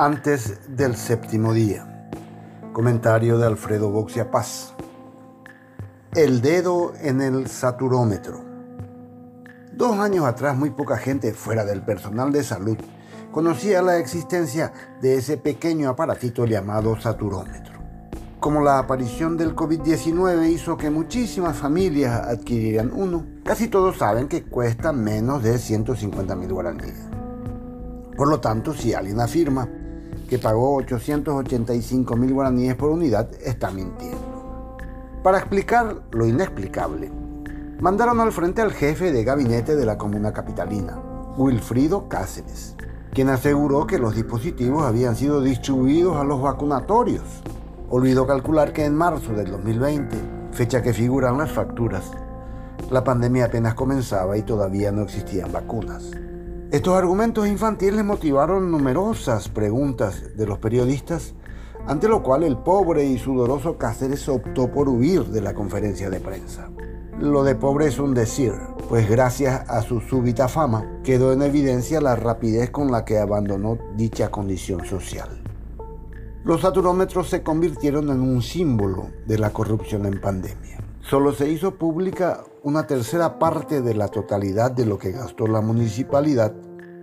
Antes del séptimo día. Comentario de Alfredo Boxia Paz. El dedo en el saturómetro. Dos años atrás muy poca gente fuera del personal de salud conocía la existencia de ese pequeño aparatito llamado saturómetro. Como la aparición del COVID-19 hizo que muchísimas familias adquirieran uno, casi todos saben que cuesta menos de 150 mil guaraníes. Por lo tanto, si alguien afirma que pagó 885 mil guaraníes por unidad, está mintiendo. Para explicar lo inexplicable, mandaron al frente al jefe de gabinete de la comuna capitalina, Wilfrido Cáceres, quien aseguró que los dispositivos habían sido distribuidos a los vacunatorios. Olvidó calcular que en marzo del 2020, fecha que figuran las facturas, la pandemia apenas comenzaba y todavía no existían vacunas. Estos argumentos infantiles motivaron numerosas preguntas de los periodistas, ante lo cual el pobre y sudoroso Cáceres optó por huir de la conferencia de prensa. Lo de pobre es un decir, pues gracias a su súbita fama quedó en evidencia la rapidez con la que abandonó dicha condición social. Los saturómetros se convirtieron en un símbolo de la corrupción en pandemia. Solo se hizo pública una tercera parte de la totalidad de lo que gastó la municipalidad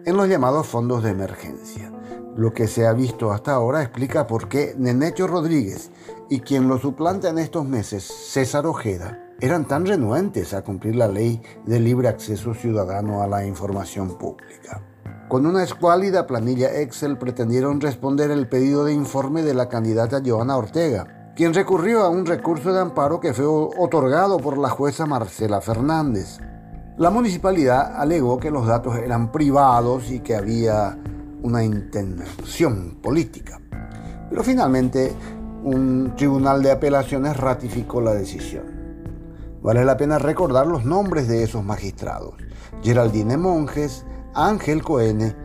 en los llamados fondos de emergencia. Lo que se ha visto hasta ahora explica por qué Nenecho Rodríguez y quien lo suplanta en estos meses, César Ojeda, eran tan renuentes a cumplir la ley de libre acceso ciudadano a la información pública. Con una escuálida planilla Excel pretendieron responder el pedido de informe de la candidata Joana Ortega, quien recurrió a un recurso de amparo que fue otorgado por la jueza Marcela Fernández. La municipalidad alegó que los datos eran privados y que había una intención política. Pero finalmente un tribunal de apelaciones ratificó la decisión. Vale la pena recordar los nombres de esos magistrados. Geraldine Monjes, Ángel Coene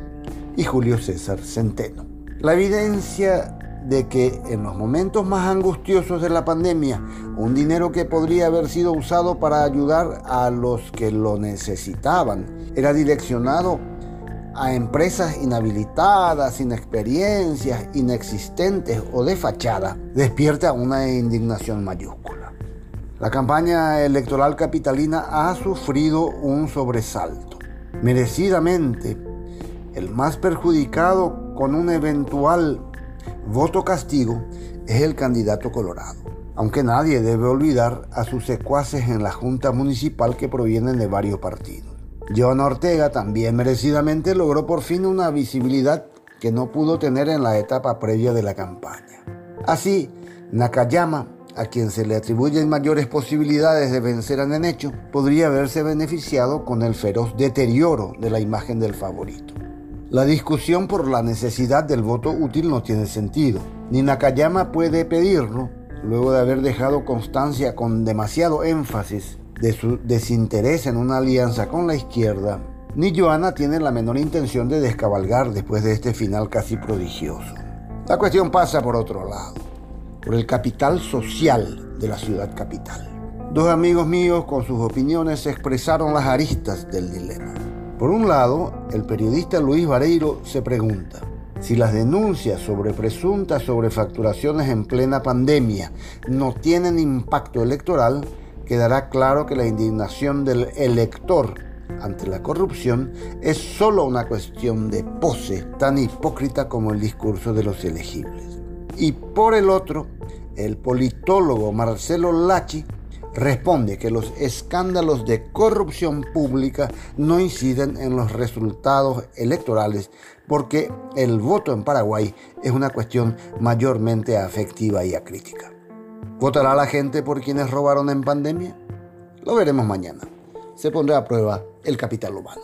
y Julio César Centeno. La evidencia de que en los momentos más angustiosos de la pandemia, un dinero que podría haber sido usado para ayudar a los que lo necesitaban era direccionado a empresas inhabilitadas, sin experiencias, inexistentes o de fachada, despierta una indignación mayúscula. La campaña electoral capitalina ha sufrido un sobresalto. Merecidamente, el más perjudicado con un eventual voto castigo es el candidato colorado, aunque nadie debe olvidar a sus secuaces en la Junta Municipal que provienen de varios partidos. Joana Ortega también merecidamente logró por fin una visibilidad que no pudo tener en la etapa previa de la campaña. Así, Nakayama, a quien se le atribuyen mayores posibilidades de vencer a Nenecho, podría haberse beneficiado con el feroz deterioro de la imagen del favorito. La discusión por la necesidad del voto útil no tiene sentido. Ni Nakayama puede pedirlo, luego de haber dejado constancia con demasiado énfasis de su desinterés en una alianza con la izquierda, ni Joana tiene la menor intención de descabalgar después de este final casi prodigioso. La cuestión pasa por otro lado, por el capital social de la ciudad capital. Dos amigos míos con sus opiniones expresaron las aristas del dilema. Por un lado, el periodista Luis Vareiro se pregunta si las denuncias sobre presuntas sobrefacturaciones en plena pandemia no tienen impacto electoral, quedará claro que la indignación del elector ante la corrupción es solo una cuestión de pose tan hipócrita como el discurso de los elegibles. Y por el otro, el politólogo Marcelo Lachi responde que los escándalos de corrupción pública no inciden en los resultados electorales porque el voto en Paraguay es una cuestión mayormente afectiva y acrítica. ¿Votará la gente por quienes robaron en pandemia? Lo veremos mañana. Se pondrá a prueba el capital humano.